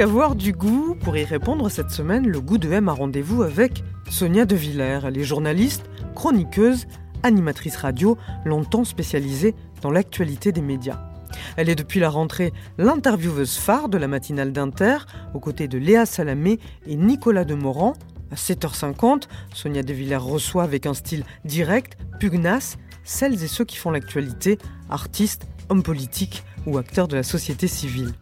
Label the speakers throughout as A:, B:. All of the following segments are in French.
A: Qu'avoir du goût Pour y répondre cette semaine, le goût de M a rendez-vous avec Sonia De Villers. Elle est journaliste, chroniqueuse, animatrice radio, longtemps spécialisée dans l'actualité des médias. Elle est depuis la rentrée l'intervieweuse phare de la matinale d'Inter, aux côtés de Léa Salamé et Nicolas Demorand. À 7h50, Sonia De Villers reçoit avec un style direct, pugnace, celles et ceux qui font l'actualité, artistes, hommes politiques ou acteurs de la société civile.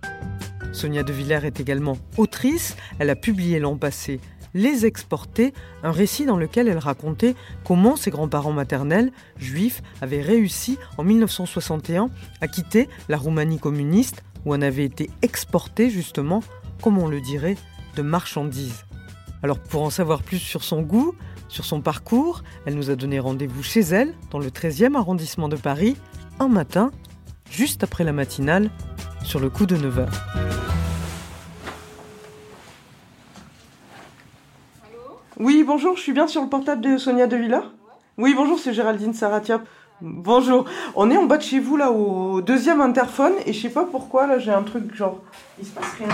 A: Sonia De Villers est également autrice. Elle a publié l'an passé Les Exportés, un récit dans lequel elle racontait comment ses grands-parents maternels, juifs, avaient réussi en 1961 à quitter la Roumanie communiste où on avait été exporté justement, comme on le dirait, de marchandises. Alors pour en savoir plus sur son goût, sur son parcours, elle nous a donné rendez-vous chez elle, dans le 13e arrondissement de Paris, un matin, juste après la matinale, sur le coup de 9h. Oui, bonjour, je suis bien sur le portable de Sonia De Villers Oui, bonjour, c'est Géraldine Saratia. Bonjour, on est en bas de chez vous là au deuxième interphone et je sais pas pourquoi là j'ai un truc genre il se passe rien.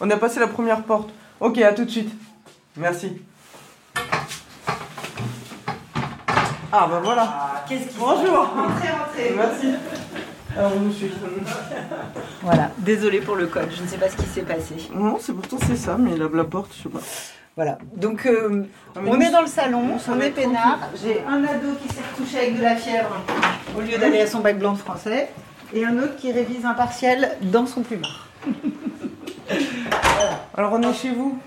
A: On a passé la première porte. Ok, à tout de suite. Merci. Ah bah voilà. Bonjour.
B: Rentrez, rentrez.
A: Merci. Alors on nous suit.
B: Voilà, désolé pour le code, je ne sais pas ce qui s'est passé.
A: Non, c'est pourtant c'est ça, mais la, la porte, je sais pas.
B: Voilà, donc euh, on
A: nous,
B: est dans le salon, on
A: va
B: est peinard. J'ai un ado qui s'est recouché avec de la fièvre au lieu d'aller à son bac blanc de français, et un autre qui révise un partiel dans son plumard.
A: Alors on est chez vous?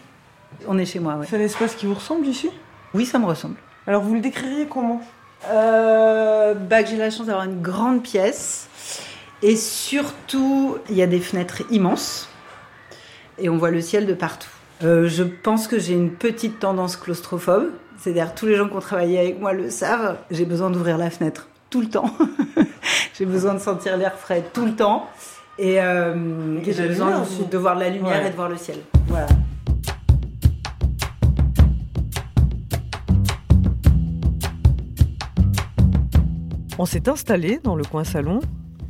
B: On est chez moi, oui.
A: C'est l'espace qui vous ressemble ici?
B: Oui, ça me ressemble.
A: Alors vous le décririez comment?
B: Euh, bah, que j'ai la chance d'avoir une grande pièce, et surtout, il y a des fenêtres immenses, et on voit le ciel de partout. Euh, je pense que j'ai une petite tendance claustrophobe, c'est-à-dire tous les gens qui ont travaillé avec moi le savent, j'ai besoin d'ouvrir la fenêtre tout le temps. j'ai besoin de sentir l'air frais tout le temps. Et, euh,
A: Et
B: j'ai besoin aussi. de voir la lumière
A: Ouais.
B: et de voir le ciel. Voilà.
A: On s'est installé dans le coin salon,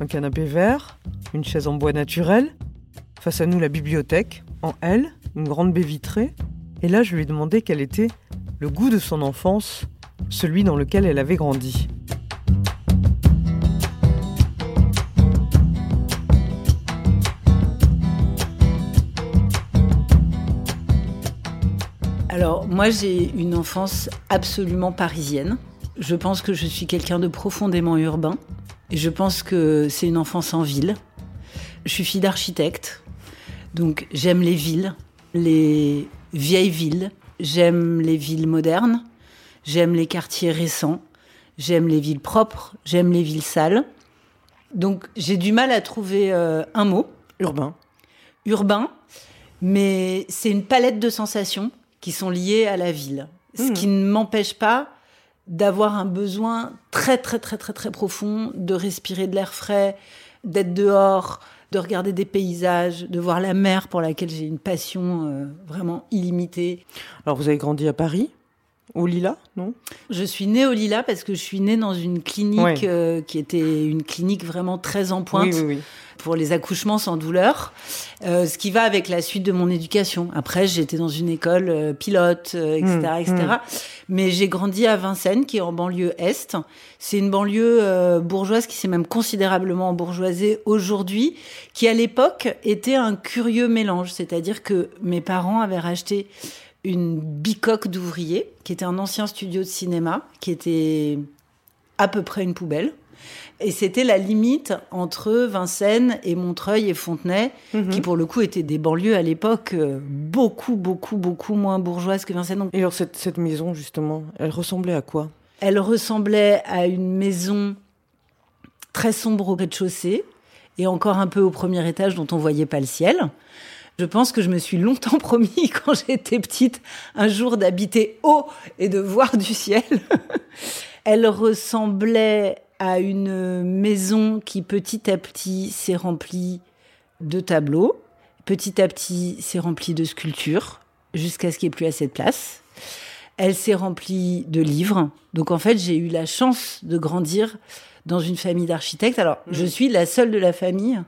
A: un canapé vert, une chaise en bois naturel, face à nous la bibliothèque, en L, une grande baie vitrée, et là je lui ai demandé quel était le goût de son enfance, celui dans lequel elle avait grandi.
B: Alors, moi, j'ai une enfance absolument parisienne. Je pense que je suis quelqu'un de profondément urbain. Et je pense que c'est une enfance en ville. Je suis fille d'architecte. Donc, j'aime les villes, les vieilles villes. J'aime les villes modernes. J'aime les quartiers récents. J'aime les villes propres. J'aime les villes sales. Donc, j'ai du mal à trouver euh, un mot
A: Urbain.
B: urbain, mais c'est une palette de sensations qui sont liées à la ville. Ce
A: Mhm.
B: qui ne m'empêche pas d'avoir un besoin très très très très très profond de respirer de l'air frais, d'être dehors, de regarder des paysages, de voir la mer pour laquelle j'ai une passion euh, vraiment illimitée.
A: Alors vous avez grandi à Paris Au Lila, non?
B: Je suis née au Lila parce que je suis née dans une clinique
A: Ouais.
B: euh, qui était une clinique vraiment très en pointe.
A: Oui, oui, oui.
B: pour les accouchements sans douleur, euh, ce qui va avec la suite de mon éducation. Après, j'étais dans une école euh, pilote, euh, etc.,
A: Mmh,
B: etc. Mais j'ai grandi à Vincennes, qui est en banlieue est. C'est une banlieue euh, bourgeoise qui s'est même considérablement bourgeoisée aujourd'hui, qui à l'époque était un curieux mélange. C'est-à-dire que mes parents avaient racheté une bicoque d'ouvriers, qui était un ancien studio de cinéma, qui était à peu près une poubelle. Et c'était la limite entre Vincennes et Montreuil et Fontenay,
A: Mhm.
B: qui pour le coup étaient des banlieues à l'époque euh, beaucoup, beaucoup, beaucoup moins bourgeoises que Vincennes.
A: Et alors cette, cette maison, justement, elle ressemblait à quoi?
B: Elle ressemblait à une maison très sombre au rez-de-chaussée et encore un peu au premier étage dont on voyait pas le ciel. Je pense que je me suis longtemps promis, quand j'étais petite, un jour d'habiter haut et de voir du ciel. Elle ressemblait à une maison qui petit à petit s'est remplie de tableaux, petit à petit s'est remplie de sculptures, jusqu'à ce qu'il n'y ait plus assez de place. Elle s'est remplie de livres. Donc en fait, j'ai eu la chance de grandir dans une famille d'architectes. Alors,
A: Mmh.
B: je suis la seule de la famille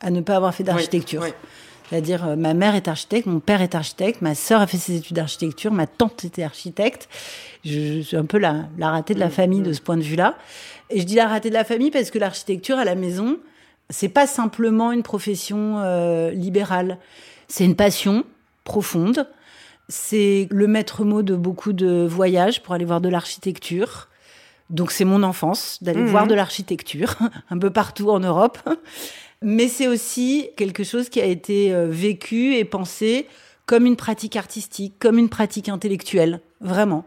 B: à ne pas avoir fait d'architecture.
A: Oui, oui.
B: C'est-à-dire, euh, ma mère est architecte, mon père est architecte, ma sœur a fait ses études d'architecture, ma tante était architecte. Je, je suis un peu la, la ratée de la famille de ce point de vue-là. Et je dis la ratée de la famille parce que l'architecture à la maison, c'est pas simplement une profession euh, libérale. C'est une passion profonde. C'est le maître mot de beaucoup de voyages pour aller voir de l'architecture. Donc c'est mon enfance d'aller
A: Mhm.
B: voir de l'architecture un peu partout en Europe. Mais c'est aussi quelque chose qui a été euh, vécu et pensé comme une pratique artistique, comme une pratique intellectuelle, vraiment.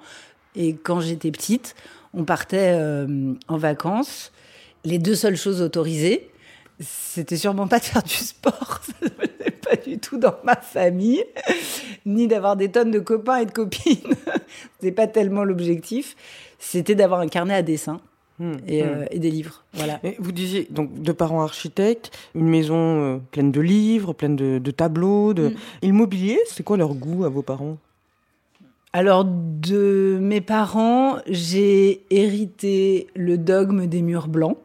B: Et quand j'étais petite, on partait euh, en vacances. Les deux seules choses autorisées, c'était sûrement pas de faire du sport, ça ne pas du tout dans ma famille, ni d'avoir des tonnes de copains et de copines. C'était pas tellement l'objectif. C'était d'avoir un carnet à dessin
A: Mmh,
B: et,
A: mmh.
B: euh, et des livres. Voilà.
A: Et vous disiez donc deux parents architectes, une maison euh, pleine de livres, pleine de, de tableaux, de. Et le mobilier. C'est quoi leur goût à vos parents?
B: Alors, de mes parents, j'ai hérité le dogme des murs blancs.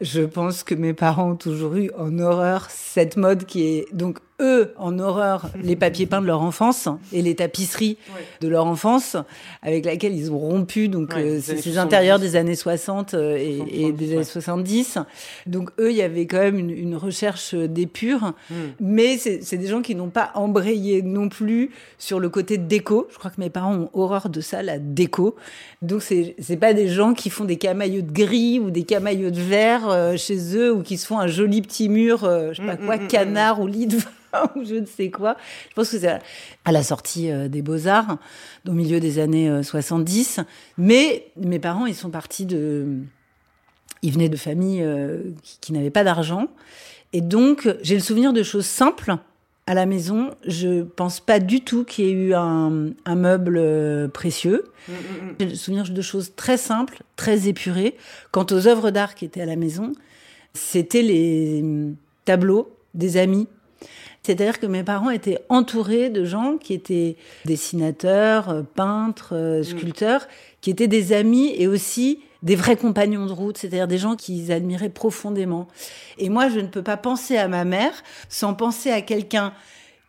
B: Je pense que mes parents ont toujours eu en horreur cette mode qui est donc eux en horreur les papiers peints de leur enfance et les tapisseries de leur enfance avec laquelle ils ont rompu donc
A: Ouais,
B: euh, ces,
A: années
B: ces
A: 70.
B: intérieurs des années 60 euh, et,
A: 60,
B: et des
A: ouais.
B: années 70. Donc eux, il y avait quand même une, une recherche d'épure,
A: Mm.
B: mais c'est des gens qui n'ont pas embrayé non plus sur le côté déco. Je crois que mes parents ont horreur de ça, la déco. Donc c'est c'est pas des gens qui font des camailleux de gris ou des camailleux de verre euh, chez eux ou qui se font un joli petit mur, euh, je sais pas
A: Mm,
B: quoi,
A: mm, mm,
B: canard ou lit de vin ou je ne sais quoi. Je pense que c'est à- la sortie euh, des Beaux-Arts, au milieu des années euh, 70. Mais mes parents, ils sont partis de... Ils venaient de familles euh, qui, qui n'avaient pas d'argent. Et donc, j'ai le souvenir de choses simples à la maison. Je pense pas du tout qu'il y ait eu un, un meuble euh, précieux. J'ai le souvenir de choses très simples, très épurées. Quant aux œuvres d'art qui étaient à la maison, c'était les tableaux des amis. C'est-à-dire que mes parents étaient entourés de gens qui étaient dessinateurs, euh, peintres, euh, sculpteurs, qui étaient des amis et aussi des vrais compagnons de route, c'est-à-dire des gens qu'ils admiraient profondément. Et moi, je ne peux pas penser à ma mère sans penser à quelqu'un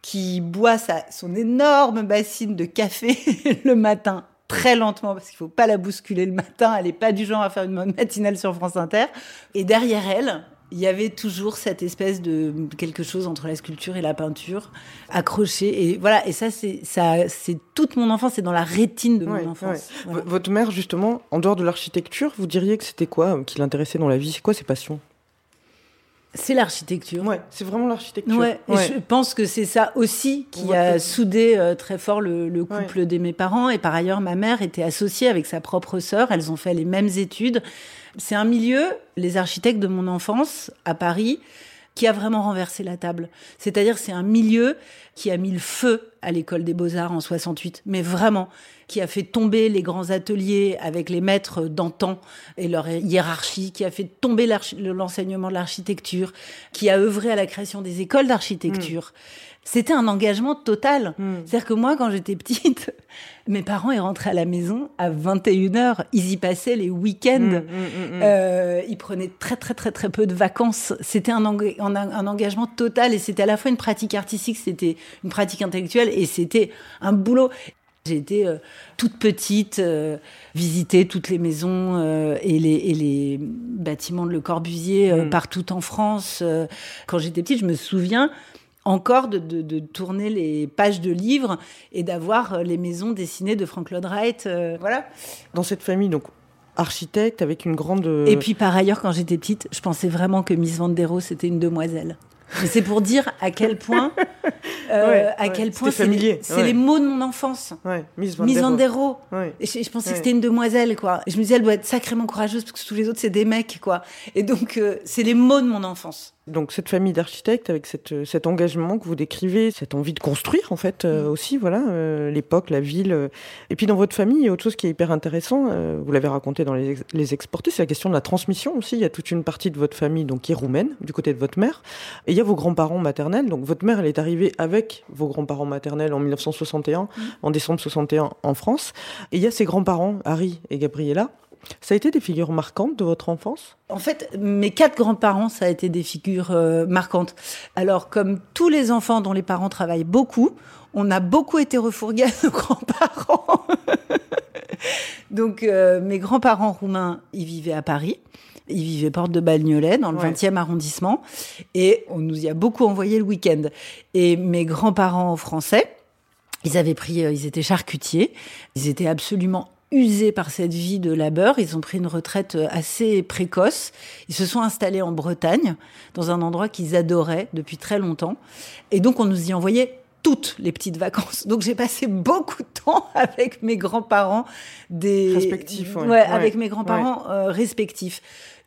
B: qui boit sa, son énorme bassine de café le matin très lentement parce qu'il faut pas la bousculer le matin, elle est pas du genre à faire une mode matinale sur France Inter. Et derrière elle, il y avait toujours cette espèce de quelque chose entre la sculpture et la peinture accroché. Et voilà, et ça, c'est ça, c'est toute mon enfance, c'est dans la rétine de
A: Ouais,
B: mon enfance.
A: ouais.
B: Voilà.
A: V- Votre mère, justement, en dehors de l'architecture, vous diriez que c'était quoi euh, qui l'intéressait dans la vie? C'est quoi ses passions?
B: C'est l'architecture.
A: Ouais, c'est vraiment l'architecture.
B: Ouais, et je pense que c'est ça aussi qui
A: Ouais,
B: a soudé euh, très fort le, le couple de mes parents. Et par ailleurs, ma mère était associée avec sa propre sœur. Elles ont fait les mêmes études. C'est un milieu, les architectes de mon enfance à Paris, qui a vraiment renversé la table. C'est-à-dire, c'est un milieu qui a mis le feu à l'école des beaux-arts en 68, mais vraiment, qui a fait tomber les grands ateliers avec les maîtres d'antan et leur hiérarchie, qui a fait tomber l'enseignement de l'architecture, qui a œuvré à la création des écoles d'architecture. C'était un engagement total.
A: Mm.
B: C'est-à-dire que moi, quand j'étais petite, mes parents, ils rentraient à la maison à 21h. Ils y passaient les week-ends.
A: Mm, mm, mm, mm.
B: Euh, ils prenaient très très très très peu de vacances. C'était un, enga- un, un engagement total et c'était à la fois une pratique artistique, c'était une pratique intellectuelle et c'était un boulot. J'ai été euh, toute petite, euh, visiter toutes les maisons euh, et, les, et les bâtiments de Le Corbusier partout en France. Quand j'étais petite, je me souviens encore de, de, de tourner les pages de livres et d'avoir euh, les maisons dessinées de Frank Lloyd Wright. euh, voilà.
A: Dans cette famille, donc architecte avec une grande. euh,
B: Et puis par ailleurs, quand j'étais petite, je pensais vraiment que Miss Vandero c'était une demoiselle. Mais c'est pour dire à quel point euh,
A: Ouais,
B: à quel point c'est
A: familier,
B: les, c'est
A: ouais.
B: les mots de mon enfance.
A: Miss Van
B: Miss
A: der
B: Van
A: Rohe.
B: der Rohe.
A: Ouais.
B: Et je, je pensais que c'était une demoiselle, quoi. Je me disais, elle doit être sacrément courageuse parce que tous les autres, c'est des mecs, quoi. Et donc, euh, c'est les mots de mon enfance.
A: Donc cette famille d'architectes avec cette, euh, cet engagement que vous décrivez, cette envie de construire en fait
B: Mm.
A: euh, aussi, voilà, euh, l'époque, la ville. euh. Et puis dans votre famille, il y a autre chose qui est hyper intéressant, euh, vous l'avez raconté dans les, ex- les exportés, c'est la question de la transmission aussi. Il y a toute une partie de votre famille donc qui est roumaine, du côté de votre mère. Et il y a vos grands-parents maternels. Donc votre mère, elle est arrivée avec vos grands-parents maternels en 1961, en décembre 61 en France. Et il y a ses grands-parents, Harry et Gabriella. Ça a été des figures marquantes de votre enfance?
B: En fait, mes quatre grands-parents, ça a été des figures euh, marquantes. Alors, comme tous les enfants dont les parents travaillent beaucoup, on a beaucoup été refourgués à nos grands-parents. Donc, euh, mes grands-parents roumains, ils vivaient à Paris. Ils vivaient porte de Bagnolet, dans le
A: Ouais.
B: 20e arrondissement. Et on nous y a beaucoup envoyé le week-end. Et mes grands-parents français, ils avaient pris, euh, ils étaient charcutiers. Ils étaient absolument usés par cette vie de labeur. Ils ont pris une retraite assez précoce. Ils se sont installés en Bretagne, dans un endroit qu'ils adoraient depuis très longtemps. Et donc, on nous y envoyait toutes les petites vacances. Donc, j'ai passé beaucoup de temps avec mes grands-parents des
A: Respectifs, ouais.
B: ouais,
A: Ouais.
B: avec mes grands-parents euh, respectifs.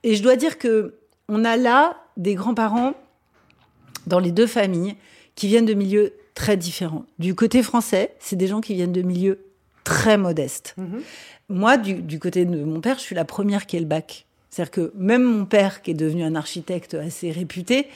B: Et je dois dire que on a là des grands-parents dans les deux familles qui viennent de milieux très différents. Du côté français, c'est des gens qui viennent de milieux très modestes. Moi, du, du côté de mon père, je suis la première qui ait le bac. C'est-à-dire que même mon père, qui est devenu un architecte assez réputé,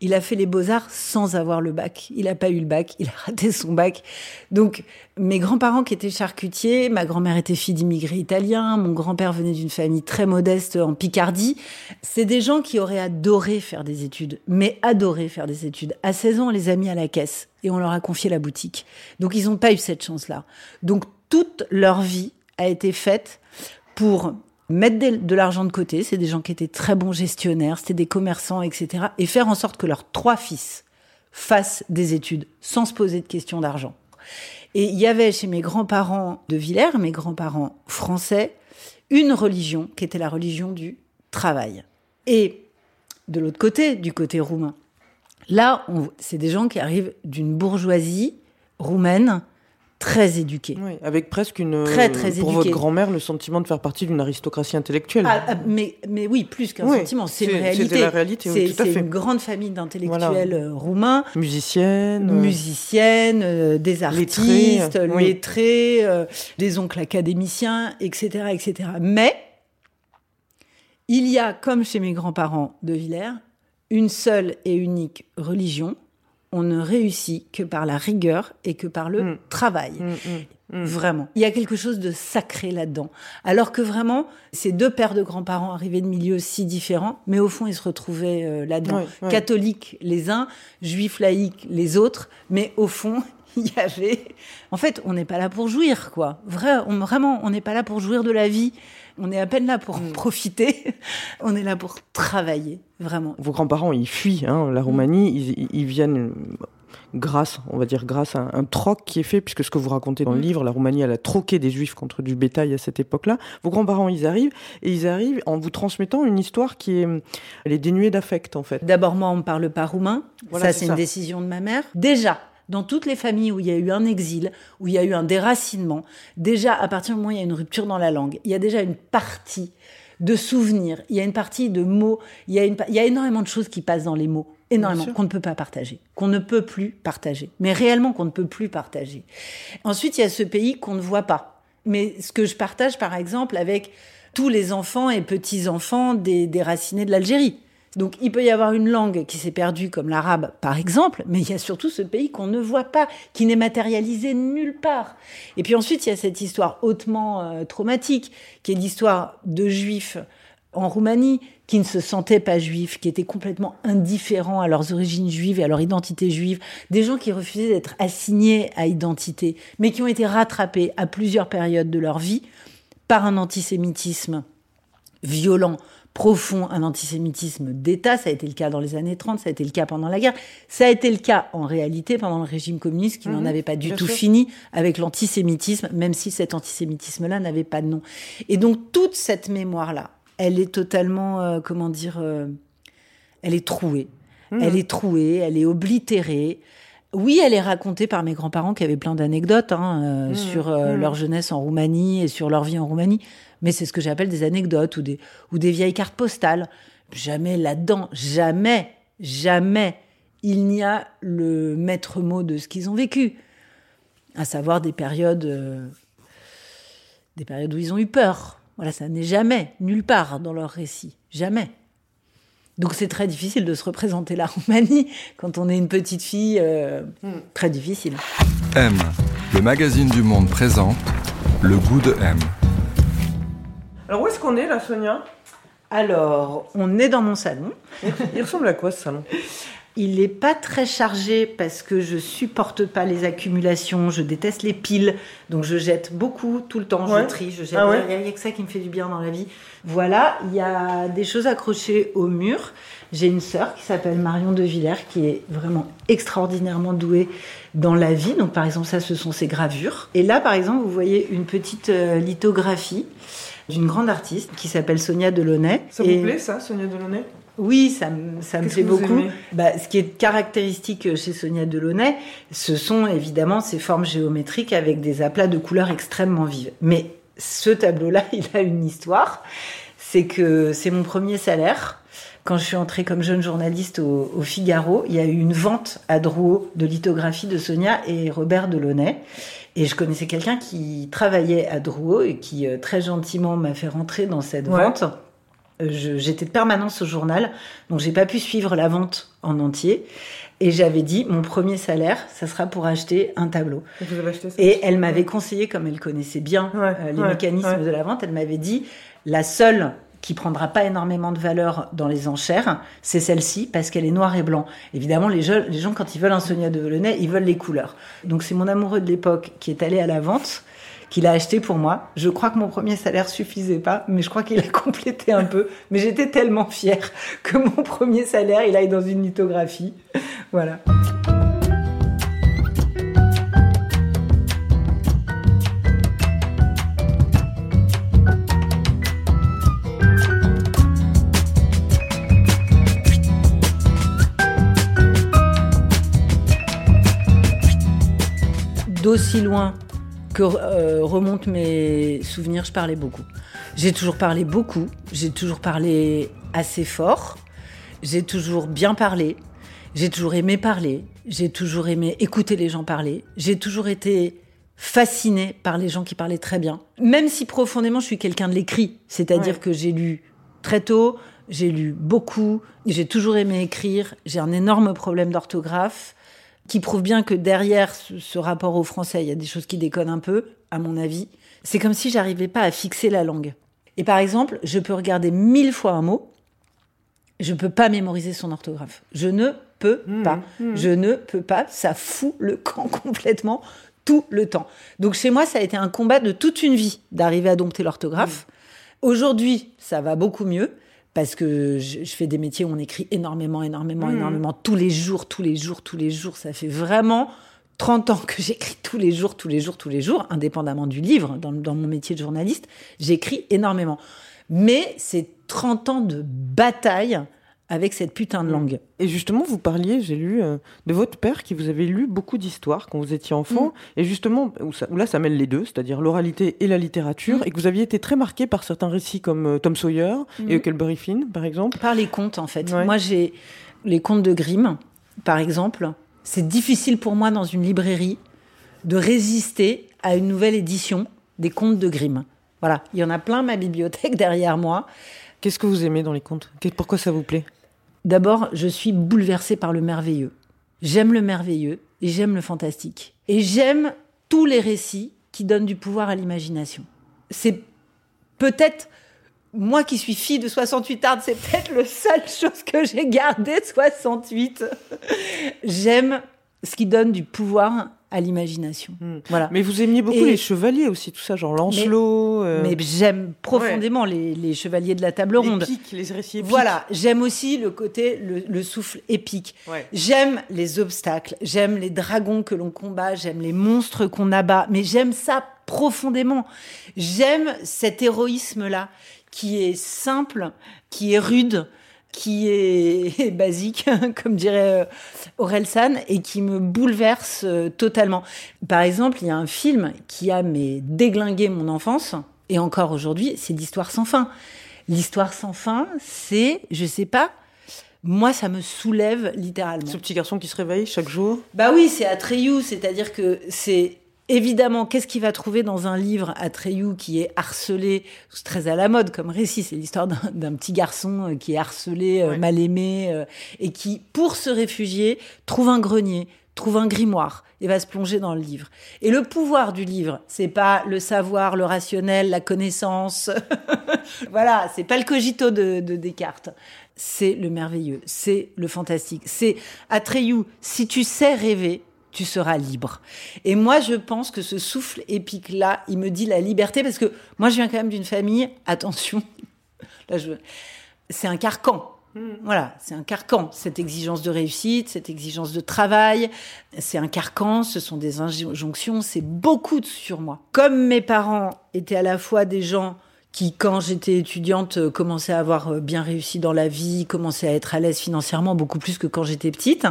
B: il a fait les beaux-arts sans avoir le bac. Il n'a pas eu le bac, il a raté son bac. Donc, mes grands-parents qui étaient charcutiers, ma grand-mère était fille d'immigrés italiens, mon grand-père venait d'une famille très modeste en Picardie. C'est des gens qui auraient adoré faire des études, mais adoré faire des études. À 16 ans, on les a mis à la caisse et on leur a confié la boutique. Donc, ils n'ont pas eu cette chance-là. Donc, toute leur vie a été faite pour mettre de l'argent de côté. C'est des gens qui étaient très bons gestionnaires, c'était des commerçants, etc. Et faire en sorte que leurs trois fils fassent des études sans se poser de questions d'argent. Et il y avait chez mes grands-parents de Villers, mes grands-parents français, une religion qui était la religion du travail. Et de l'autre côté, du côté roumain, là, c'est des gens qui arrivent d'une bourgeoisie roumaine très éduquée.
A: Oui, avec presque une
B: Très, très
A: pour
B: éduquée.
A: votre grand-mère le sentiment de faire partie d'une aristocratie intellectuelle.
B: Ah, ah, mais, mais oui, plus qu'un
A: Oui,
B: sentiment, c'est une réalité.
A: la réalité, oui,
B: C'est
A: tout à
B: c'est
A: fait.
B: une grande famille d'intellectuels euh, roumains,
A: Musicienne. euh,
B: musiciennes, euh, des artistes,
A: lettrés,
B: euh, des oncles académiciens, etc., etc. Mais il y a, comme chez mes grands-parents de Villers, une seule et unique religion. On ne réussit que par la rigueur et que par le
A: Mm.
B: travail.
A: mm, mm.
B: Vraiment. Il y a quelque chose de sacré là-dedans. Alors que vraiment, ces deux pères de grands-parents arrivés de milieux si différents, mais au fond, ils se retrouvaient euh, là-dedans. Catholiques les uns, juifs laïcs les autres, mais au fond, il y avait... En fait, on n'est pas là pour jouir, quoi. Vrai, on- vraiment, on n'est pas là pour jouir de la vie. On est à peine là pour en profiter. On est là pour travailler, vraiment.
A: Vos grands-parents, ils fuient hein, la Roumanie. Ils, ils- ils viennent euh, grâce, on va dire, grâce à un, troc qui est fait, puisque ce que vous racontez dans le livre, la Roumanie, elle a troqué des juifs contre du bétail à cette époque-là. Vos grands-parents, ils arrivent, et ils arrivent en vous transmettant une histoire qui est, elle est dénuée d'affect, en fait.
B: D'abord, moi, on ne parle pas roumain.
A: Voilà,
B: ça,
A: c'est
B: une décision de ma mère. Déjà, dans toutes les familles où il y a eu un exil, où il y a eu un déracinement, déjà, à partir du moment où il y a une rupture dans la langue, il y a déjà une partie de souvenirs, il y a une partie de mots, il y a, une, pa- il y a énormément de choses qui passent dans les mots, énormément, qu'on ne peut pas partager, qu'on ne peut plus partager, mais réellement qu'on ne peut plus partager. Ensuite, il y a ce pays qu'on ne voit pas. Mais ce que je partage, par exemple, avec tous les enfants et petits-enfants des déracinés de l'Algérie. Donc, il peut y avoir une langue qui s'est perdue, comme l'arabe, par exemple, mais il y a surtout ce pays qu'on ne voit pas, qui n'est matérialisé nulle part. Et puis ensuite, il y a cette histoire hautement euh, traumatique, qui est l'histoire de juifs en Roumanie qui ne se sentaient pas juifs, qui étaient complètement indifférents à leurs origines juives et à leur identité juive, des gens qui refusaient d'être assignés à identité, mais qui ont été rattrapés à plusieurs périodes de leur vie par un antisémitisme violent, profond, un antisémitisme d'État. Ça a été le cas dans les années 30, ça a été le cas pendant la guerre. Ça a été le cas en réalité pendant le régime communiste qui n'en
A: Mhm,
B: avait pas du tout
A: sûr.
B: fini avec l'antisémitisme, même si cet antisémitisme-là n'avait pas de nom. Et donc toute cette mémoire-là, elle est totalement, euh, comment dire, euh, elle est trouée.
A: Mhm.
B: Elle est trouée, elle est oblitérée Oui, elle est racontée par mes grands-parents qui avaient plein d'anecdotes hein, euh,
A: Mmh,
B: sur euh,
A: mmh.
B: leur jeunesse en Roumanie et sur leur vie en Roumanie. Mais c'est ce que j'appelle des anecdotes ou des, ou des vieilles cartes postales. Jamais là-dedans, jamais, jamais, il n'y a le maître mot de ce qu'ils ont vécu. À savoir des périodes, euh, des périodes où ils ont eu peur. Voilà, ça n'est jamais, nulle part dans leur récit. Jamais. Donc c'est très difficile de se représenter la Roumanie quand on est une petite fille. euh, Très difficile.
C: M, le magazine du monde présente Le goût de M.
A: Alors où est-ce qu'on est là, Sonia?
B: Alors, on est dans mon salon.
A: Il ressemble à quoi ce salon?
B: Il n'est pas très chargé parce que je supporte pas les accumulations, je déteste les piles, donc je jette beaucoup tout le temps,
A: Ouais.
B: je trie, je jette.
A: Ah ouais
B: Il n'y a, que ça qui me fait du bien dans la vie. Voilà, il y a des choses accrochées au mur. J'ai une sœur qui s'appelle Marion de Villers qui est vraiment extraordinairement douée dans la vie. Donc par exemple, ça, ce sont ses gravures. Et là, par exemple, vous voyez une petite euh, lithographie d'une grande artiste qui s'appelle Sonia Delaunay.
A: Ça
B: Et-
A: vous plaît ça, Sonia Delaunay?
B: Oui, ça, me- ça me plaît beaucoup. Bah, ce qui est caractéristique chez Sonia Delaunay, ce sont évidemment ces formes géométriques avec des aplats de couleurs extrêmement vives. Mais ce tableau-là, il a une histoire. C'est que c'est mon premier salaire. Quand je suis entrée comme jeune journaliste au, au Figaro, il y a eu une vente à Drouot de lithographie de Sonia et Robert Delaunay. Et je connaissais quelqu'un qui travaillait à Drouot et qui euh, très gentiment m'a fait rentrer dans cette
A: Ouais.
B: vente. J'étais de permanence au journal, donc j'ai pas pu suivre la vente en entier. Et j'avais dit, mon premier salaire, ça sera pour acheter un tableau.
A: Vous avez acheté ça
B: Et elle m'avait conseillé, comme elle connaissait bien
A: Ouais,
B: euh, les
A: ouais,
B: mécanismes
A: ouais.
B: de la vente, elle m'avait dit, la seule qui prendra pas énormément de valeur dans les enchères, c'est celle-ci parce qu'elle est noire et blanc. Évidemment, les, les gens quand ils veulent un Sonia de Delaunay, ils veulent les couleurs. Donc c'est mon amoureux de l'époque qui est allé à la vente, qui l'a acheté pour moi. Je crois que mon premier salaire suffisait pas, mais je crois qu'il a complété un peu. Mais j'étais tellement fière que mon premier salaire, il aille dans une lithographie. Voilà. D'aussi loin que euh, remontent mes souvenirs, je parlais beaucoup. J'ai toujours parlé beaucoup, j'ai toujours parlé assez fort, j'ai toujours bien parlé, j'ai toujours aimé parler, j'ai toujours aimé écouter les gens parler, j'ai toujours été fascinée par les gens qui parlaient très bien. Même si profondément je suis quelqu'un de l'écrit, c'est-à-dire
A: Ouais.
B: que j'ai lu très tôt, j'ai lu beaucoup, j'ai toujours aimé écrire, j'ai un énorme problème d'orthographe qui prouve bien que derrière ce, ce rapport au français, il y a des choses qui déconnent un peu, à mon avis. C'est comme si j'arrivais pas à fixer la langue. Et par exemple, je peux regarder mille fois un mot, je peux pas mémoriser son orthographe. Je ne peux
A: Mmh,
B: pas.
A: mmh.
B: Je ne peux pas. Ça fout le camp complètement tout le temps. Donc chez moi, ça a été un combat de toute une vie d'arriver à dompter l'orthographe. Aujourd'hui, ça va beaucoup mieux parce que je, je fais des métiers où on écrit énormément, énormément,
A: Mhm.
B: énormément, tous les jours, tous les jours, tous les jours. Ça fait vraiment 30 ans que j'écris tous les jours, tous les jours, tous les jours, indépendamment du livre, dans, dans mon métier de journaliste, j'écris énormément. Mais c'est 30 ans de bataille avec cette putain de langue.
A: Et justement, vous parliez, j'ai lu, euh, de votre père qui vous avait lu beaucoup d'histoires quand vous étiez enfant, et justement, où, ça- où là, ça mêle les deux, c'est-à-dire l'oralité et la littérature,
B: Mm.
A: et que vous aviez été très marqué par certains récits comme euh, Tom Sawyer
B: Mm.
A: et Huckleberry Finn, par exemple.
B: Par les contes, en fait.
A: Ouais.
B: Moi, j'ai les contes de Grimm, par exemple. C'est difficile pour moi, dans une librairie, de résister à une nouvelle édition des contes de Grimm. Voilà, il y en a plein ma bibliothèque derrière moi.
A: Qu'est-ce que vous aimez dans les contes? Pourquoi ça vous plaît?
B: D'abord, je suis bouleversée par le merveilleux. J'aime le merveilleux et j'aime le fantastique. Et j'aime tous les récits qui donnent du pouvoir à l'imagination. C'est peut-être, moi qui suis fille de 68 arts, c'est peut-être le seule chose que j'ai gardé de 68. J'aime ce qui donne du pouvoir à l'imagination.
A: Hmm.
B: Voilà.
A: Mais vous aimiez beaucoup
B: Et-
A: les chevaliers aussi, tout ça, genre Lancelot, euh,
B: Mais j'aime profondément les, les chevaliers de la table ronde.
A: épiques, les récits épiques.
B: Voilà, j'aime aussi le côté, le, le souffle épique.
A: Ouais.
B: J'aime les obstacles, j'aime les dragons que l'on combat, j'aime les monstres qu'on abat, mais j'aime ça profondément. J'aime cet héroïsme-là qui est simple, qui est rude, qui est basique, comme dirait euh, Aurel San, et qui me bouleverse euh, totalement. Par exemple, il y a un film qui a mais déglingué mon enfance, et encore aujourd'hui, c'est l'histoire sans fin. L'histoire sans fin, c'est, je sais pas, moi, ça me soulève littéralement.
A: Ce petit garçon qui se réveille chaque jour
B: Bah oui, c'est Atreyu, c'est-à-dire que c'est Évidemment, qu'est-ce qu'il va trouver dans un livre Atreyu qui est harcelé, c'est très à la mode comme récit, c'est l'histoire d'un petit garçon euh, qui est harcelé, euh, mal aimé, euh, et qui, pour se réfugier, trouve un grenier, trouve un grimoire et va se plonger dans le livre. Et le pouvoir du livre, c'est pas le savoir, le rationnel, la connaissance. voilà, c'est pas le cogito de, de Descartes. C'est le merveilleux, c'est le fantastique. C'est Atreyu, si tu sais rêver, tu seras libre. Et moi, je pense que ce souffle épique-là, il me dit la liberté, parce que moi, je viens quand même d'une famille, attention, là, je... c'est un carcan. Voilà, c'est un carcan, cette exigence de réussite, cette exigence de travail, c'est un carcan, ce sont des injonctions, c'est beaucoup sur moi. Comme mes parents étaient à la fois des gens qui, quand j'étais étudiante, commençaient à avoir bien réussi dans la vie, commençaient à être à l'aise financièrement, beaucoup plus que quand j'étais petite,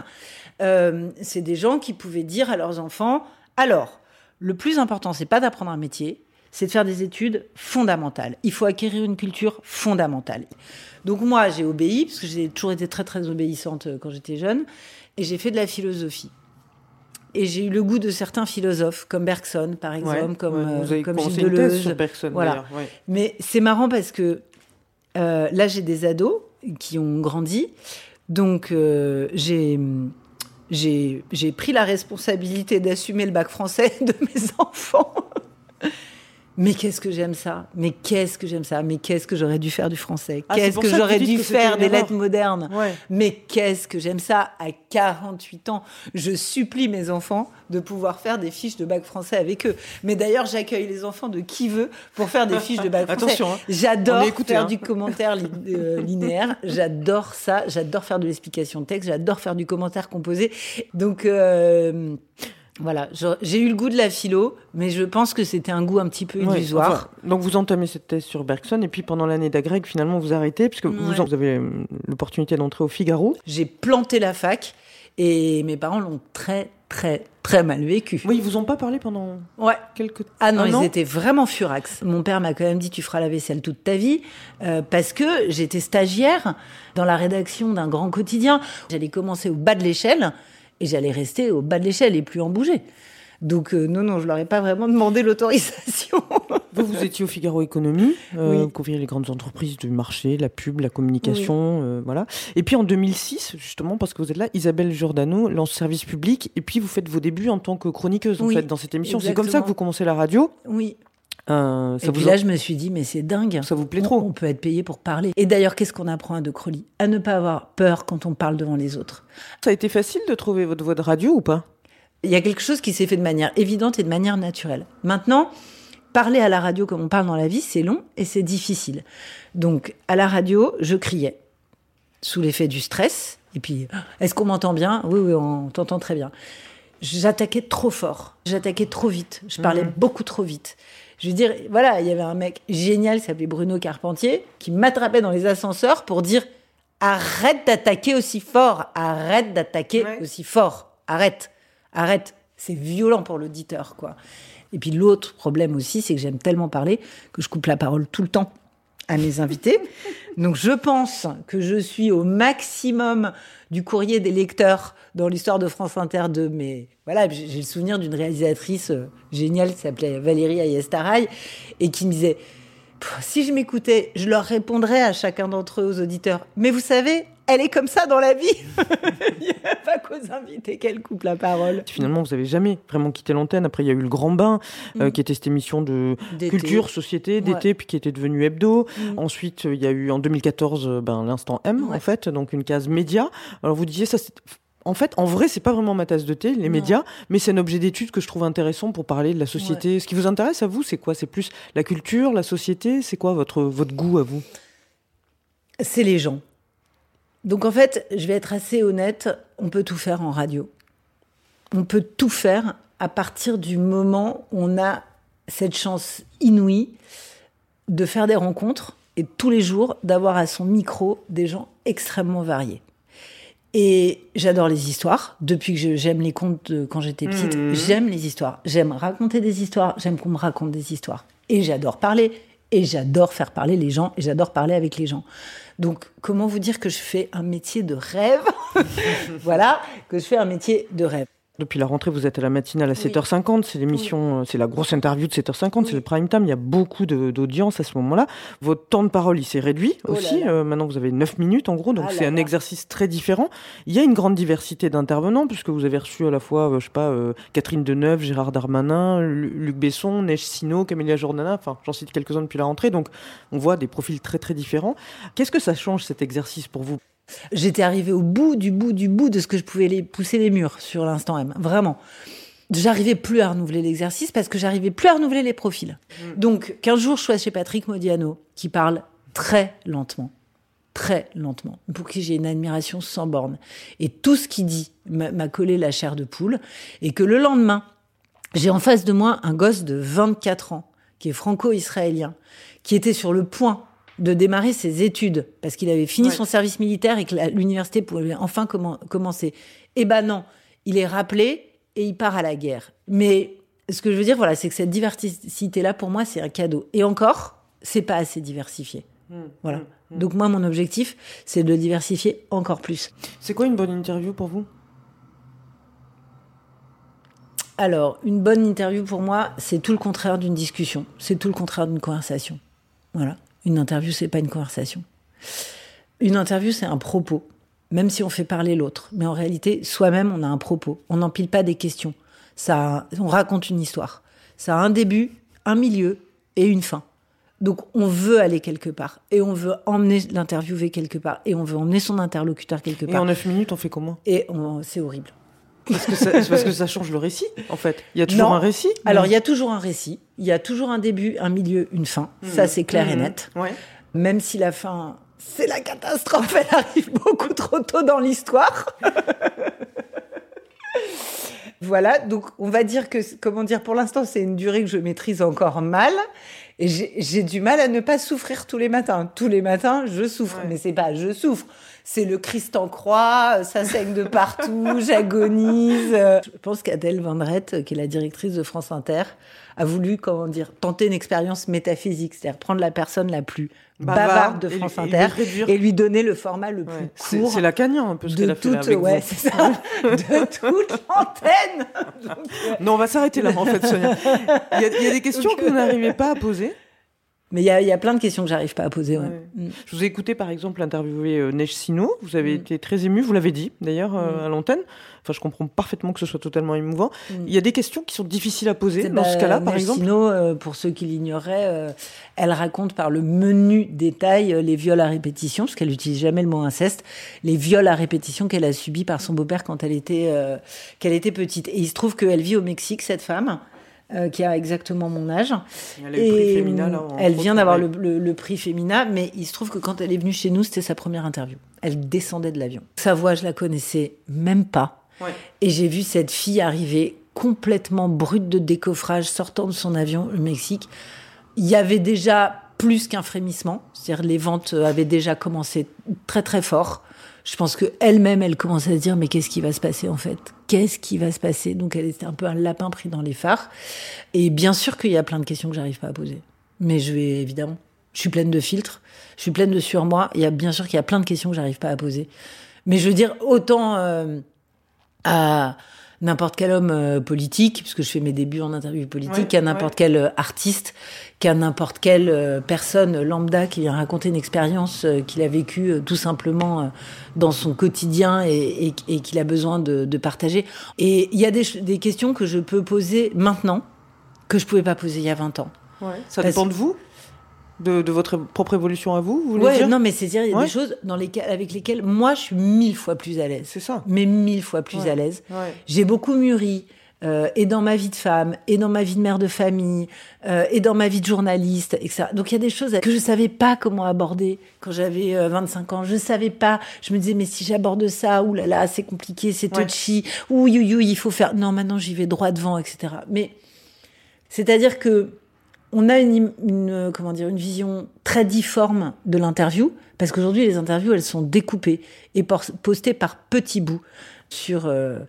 B: euh, c'est des gens qui pouvaient dire à leurs enfants alors, le plus important, c'est pas d'apprendre un métier, c'est de faire des études fondamentales. Il faut acquérir une culture fondamentale. Donc moi, j'ai obéi, parce que j'ai toujours été très très obéissante euh, quand j'étais jeune, et j'ai fait de la philosophie. Et j'ai eu le goût de certains philosophes, comme Bergson, par exemple, comme,
A: vous avez
B: euh, comme
A: commencé
B: Gilles Deleuze.
A: sur Bergson,
B: Voilà.
A: ouais.
B: Mais c'est marrant parce que euh, là, j'ai des ados qui ont grandi. Donc, euh, j'ai. J'ai pris la responsabilité d'assumer le bac français de mes enfants. Mais qu'est-ce que j'aime ça? Mais qu'est-ce que j'aime ça? Mais qu'est-ce que j'aurais dû faire du français?
A: Ah,
B: Qu'est-ce que j'aurais dû
A: que
B: faire des lettres modernes?
A: Ouais.
B: Mais qu'est-ce que j'aime ça? À 48 ans, je supplie mes enfants de pouvoir faire des fiches de bac français avec eux. Mais d'ailleurs, j'accueille les enfants de qui veut pour faire des fiches de bac français.
A: Attention, hein.
B: J'adore faire
A: hein.
B: du commentaire li- euh, linéaire. J'adore ça. J'adore faire de l'explication de texte. J'adore faire du commentaire composé. Donc euh, voilà, j'ai eu le goût de la philo, mais je pense que c'était un goût un petit peu illusoire.
A: enfin, donc vous entamez cette thèse sur Bergson et puis pendant l'année d'agrég finalement vous arrêtez puisque vous,
B: Ouais.
A: en- vous avez euh, l'opportunité d'entrer au Figaro.
B: J'ai planté la fac et mes parents l'ont très très très mal vécu.
A: Oui, ils vous ont pas parlé pendant
B: Ouais.
A: quelques
B: Ah non,
A: un
B: ils
A: an
B: étaient vraiment furax. Mon père m'a quand même dit tu feras la vaisselle toute ta vie euh, parce que j'étais stagiaire dans la rédaction d'un grand quotidien. J'allais commencer au bas de l'échelle et j'allais rester au bas de l'échelle et plus en bouger. Donc euh, non non, je leur ai pas vraiment demandé l'autorisation.
A: Vous, vous étiez au Figaro Économie, euh,
B: Oui.
A: les grandes entreprises du marché, la pub, la communication, euh, voilà. Et puis en 2006, justement, parce que vous êtes là, Isabelle Giordano lance Service Public, et puis vous faites vos débuts en tant que chroniqueuse, en fait, dans cette émission. C'est comme ça que vous commencez la radio.
B: oui.
A: Euh, ça
B: et
A: vous
B: puis là, je me suis dit mais c'est dingue.
A: ça vous plaît
B: On-
A: trop
B: On peut être payé pour parler. Et d'ailleurs, qu'est-ce qu'on apprend à De Crolly À ne pas avoir peur quand on parle devant les autres.
A: Ça a été facile de trouver votre voix de radio ou pas?
B: Il y a quelque chose qui s'est fait de manière évidente et de manière naturelle. Maintenant, parler à la radio comme on parle dans la vie, c'est long et c'est difficile. Donc, à la radio, je criais sous l'effet du stress. Et puis, est-ce qu'on m'entend bien? Oui, oui, on t'entend très bien. J'attaquais trop fort, j'attaquais trop vite, je parlais beaucoup trop vite. Je veux dire, voilà, il y avait un mec génial qui s'appelait Bruno Carpentier qui m'attrapait dans les ascenseurs pour dire arrête d'attaquer aussi fort, arrête d'attaquer
A: Ouais.
B: aussi fort, arrête, arrête. C'est violent pour l'auditeur, quoi. Et puis l'autre problème aussi, c'est que j'aime tellement parler que je coupe la parole tout le temps à mes invités. Donc je pense que je suis au maximum du courrier des lecteurs dans l'histoire de France Inter 2. Mais voilà, j'ai le souvenir d'une réalisatrice euh, géniale qui s'appelait Valérie Ayestaraï et qui me disait si je m'écoutais, je leur répondrais à chacun d'entre eux, aux auditeurs. Mais vous savez, elle est comme ça dans la vie. Il n'y a pas qu'aux invités qu'elle coupe la parole.
A: Finalement, vous avez jamais vraiment quitté l'antenne. Après, il y a eu le Grand Bain, euh,
B: Mm.
A: qui était cette émission de culture, société, d'été, puis qui était devenue hebdo. Ensuite, euh, il y a eu en 2014 euh, ben, l'instant M,
B: Ouais.
A: en fait, donc une case média. Alors vous disiez ça. c'est- En fait, en vrai, c'est pas vraiment ma tasse de thé, les
B: Non.
A: médias, mais c'est un objet d'étude que je trouve intéressant pour parler de la société. Ce qui vous intéresse à vous, c'est quoi? C'est plus la culture, la société? C'est quoi votre, votre goût à vous?
B: C'est les gens. Donc en fait, je vais être assez honnête, on peut tout faire en radio. On peut tout faire à partir du moment où on a cette chance inouïe de faire des rencontres et tous les jours d'avoir à son micro des gens extrêmement variés. Et j'adore les histoires. Depuis que j'aime les contes de quand j'étais petite,
A: Mhm.
B: j'aime les histoires. J'aime raconter des histoires. J'aime qu'on me raconte des histoires. Et j'adore parler. Et j'adore faire parler les gens. Et j'adore parler avec les gens. Donc, comment vous dire que je fais un métier de rêve? Voilà, que je fais un métier de rêve.
A: Depuis la rentrée, vous êtes à la matinale à 7h50. C'est l'émission, euh, c'est la grosse interview de 7h50. C'est le prime time. Il y a beaucoup d'audience à ce moment-là. Votre temps de parole, il s'est réduit
B: Oh
A: aussi.
B: là.
A: Euh, maintenant, vous avez 9 minutes en gros. Donc,
B: Ah
A: c'est un exercice très différent. Il y a une grande diversité d'intervenants puisque vous avez reçu à la fois, euh, je sais pas, euh, Catherine Deneuve, Gérard Darmanin, Lu- Luc Besson, Neige Sino, Camélia Jordana. Enfin, j'en cite quelques-uns depuis la rentrée. Donc, on voit des profils très, très différents. Qu'est-ce que ça change cet exercice pour vous?
B: J'étais arrivée au bout du bout du bout de ce que je pouvais les pousser les murs sur l'instant M. Vraiment. J'arrivais plus à renouveler l'exercice parce que j'arrivais plus à renouveler les profils. Donc, qu'un jour je sois chez Patrick Modiano, qui parle très lentement, très lentement, pour qui j'ai une admiration sans borne. Et tout ce qu'il dit m'a m'a collé la chair de poule. Et que le lendemain, j'ai en face de moi un gosse de 24 ans, qui est franco-israélien, qui était sur le point de démarrer ses études, parce qu'il avait fini
A: Ouais.
B: son service militaire et que l'université pouvait enfin commen- commencer. Eh ben non, il est rappelé et il part à la guerre. Mais ce que je veux dire, voilà, c'est que cette diversité-là, pour moi, c'est un cadeau. Et encore, c'est pas assez diversifié. Voilà. Donc moi, mon objectif, c'est de diversifier encore plus.
A: C'est quoi une bonne interview pour vous?
B: Alors, une bonne interview pour moi, c'est tout le contraire d'une discussion. C'est tout le contraire d'une conversation. Voilà. Une interview, c'est pas une conversation. Une interview, c'est un propos. Même si on fait parler l'autre. Mais en réalité, soi-même, on a un propos. On n'empile pas des questions. Ça, on raconte une histoire. Ça a un début, un milieu et une fin. Donc, on veut aller quelque part. Et on veut emmener l'interviewé quelque part. Et on veut emmener son interlocuteur quelque
A: Et
B: part.
A: en 9 minutes, on fait comment?
B: Et c'est horrible.
A: Parce que ça- c'est parce que ça change le récit, en fait. Il y a toujours
B: Non.
A: un récit.
B: Alors, il y a toujours un récit, il y a toujours un début, un milieu, une fin. Ça, c'est clair et
A: Mhm.
B: net.
A: Ouais.
B: Même si la fin, c'est la catastrophe, elle arrive beaucoup trop tôt dans l'histoire. voilà, donc on va dire que, comment dire, pour l'instant, c'est une durée que je maîtrise encore mal. Et j'ai j'ai du mal à ne pas souffrir tous les matins. Tous les matins, je souffre.
A: Ouais.
B: Mais c'est pas je souffre. C'est le Christ en croix, ça saigne de partout, j'agonise. Euh, Je pense qu'Adèle Vendrette, qui est la directrice de France Inter, a voulu, comment dire, tenter une expérience métaphysique, c'est-à-dire prendre la personne la plus bavarde de France
A: lui- et lui
B: Inter et lui donner le format le plus
A: C'est
B: court
A: c'est Lacanien un peu ce
B: de
A: qu'elle a fait là
B: toute,
A: avec
B: ouais,
A: vous.
B: c'est ça, de toute l'antenne. Donc, euh,
A: Non, on va s'arrêter là, en fait, Sonia. Il y a, il y a des questions que vous n'arrivez pas à poser.
B: Mais il y a, y a plein de questions que j'arrive pas à poser. Ouais.
A: Ouais.
B: Mm.
A: Je vous ai écouté, par exemple, interviewer euh, Neige Sino. Vous avez
B: Mm.
A: été très ému, vous l'avez dit, d'ailleurs, euh,
B: Mm.
A: à l'antenne. Enfin, je comprends parfaitement que ce soit totalement émouvant. Il y a des questions qui sont difficiles à poser dans ce cas-là, par
B: Neige
A: exemple?
B: Sino, euh, pour ceux qui l'ignoraient, euh, elle raconte par le menu détail les viols à répétition, parce qu'elle n'utilise jamais le mot inceste, les viols à répétition qu'elle a subis par son beau-père quand elle était, euh, qu'elle était petite. Et il se trouve qu'elle vit au Mexique, cette femme. Euh, qui a exactement mon âge.
A: Elle a eu le prix
B: Et,
A: Femina, là, entre
B: elle vient d'avoir le, le- le prix Femina, mais il se trouve que quand elle est venue chez nous, c'était sa première interview. Elle descendait de l'avion. Sa voix, je la connaissais même pas.
A: Ouais.
B: Et j'ai vu cette fille arriver complètement brute de décoffrage, sortant de son avion au Mexique. Il y avait déjà plus qu'un frémissement, c'est-à-dire les ventes avaient déjà commencé très très fort. Je pense que elle-même, elle commençait à se dire mais qu'est-ce qui va se passer en fait? Qu'est-ce qui va se passer? Donc elle était un peu un lapin pris dans les phares. Et bien sûr qu'il y a plein de questions que j'arrive pas à poser, mais je vais évidemment. Je suis pleine de filtres, je suis pleine de surmoi. Il y a bien sûr qu'il y a plein de questions que j'arrive pas à poser. Mais je veux dire autant euh, à n'importe quel homme euh, politique, puisque je fais mes débuts en interview politique,
A: Ouais,
B: qu'à n'importe
A: ouais.
B: quel euh, artiste, qu'à n'importe quelle euh, personne lambda qui vient raconter une expérience euh, qu'il a vécue euh, tout simplement dans son quotidien et, et- et qu'il a besoin de, de partager. Et il y a des, questions que je peux poser maintenant que je pouvais pas poser il y a 20 ans.
A: Ouais. Ça
B: Parce-
A: dépend de vous de, de votre propre évolution à vous, vous voulez
B: Ouais,
A: dire
B: non, mais c'est-à-dire il y a
A: Ouais.
B: des choses dans lesquelles, avec lesquelles moi je suis mille fois plus à l'aise.
A: C'est ça.
B: Mais mille fois plus
A: Ouais.
B: à l'aise. J'ai beaucoup mûri, euh, et dans ma vie de femme, et dans ma vie de mère de famille, euh, et dans ma vie de journaliste, etc. Donc il y a des choses que je savais pas comment aborder quand j'avais euh, 25 ans. Je savais pas. Je me disais, mais si j'aborde ça, ouh là là, c'est compliqué, c'est
A: Ouais.
B: touchy, ouh you, you, il faut faire. Non, maintenant j'y vais droit devant, etc. Mais c'est-à-dire que on a une, une, comment dire une vision très difforme de l'interview parce qu'aujourd'hui les interviews elles sont découpées et postées par petits bouts sur euh,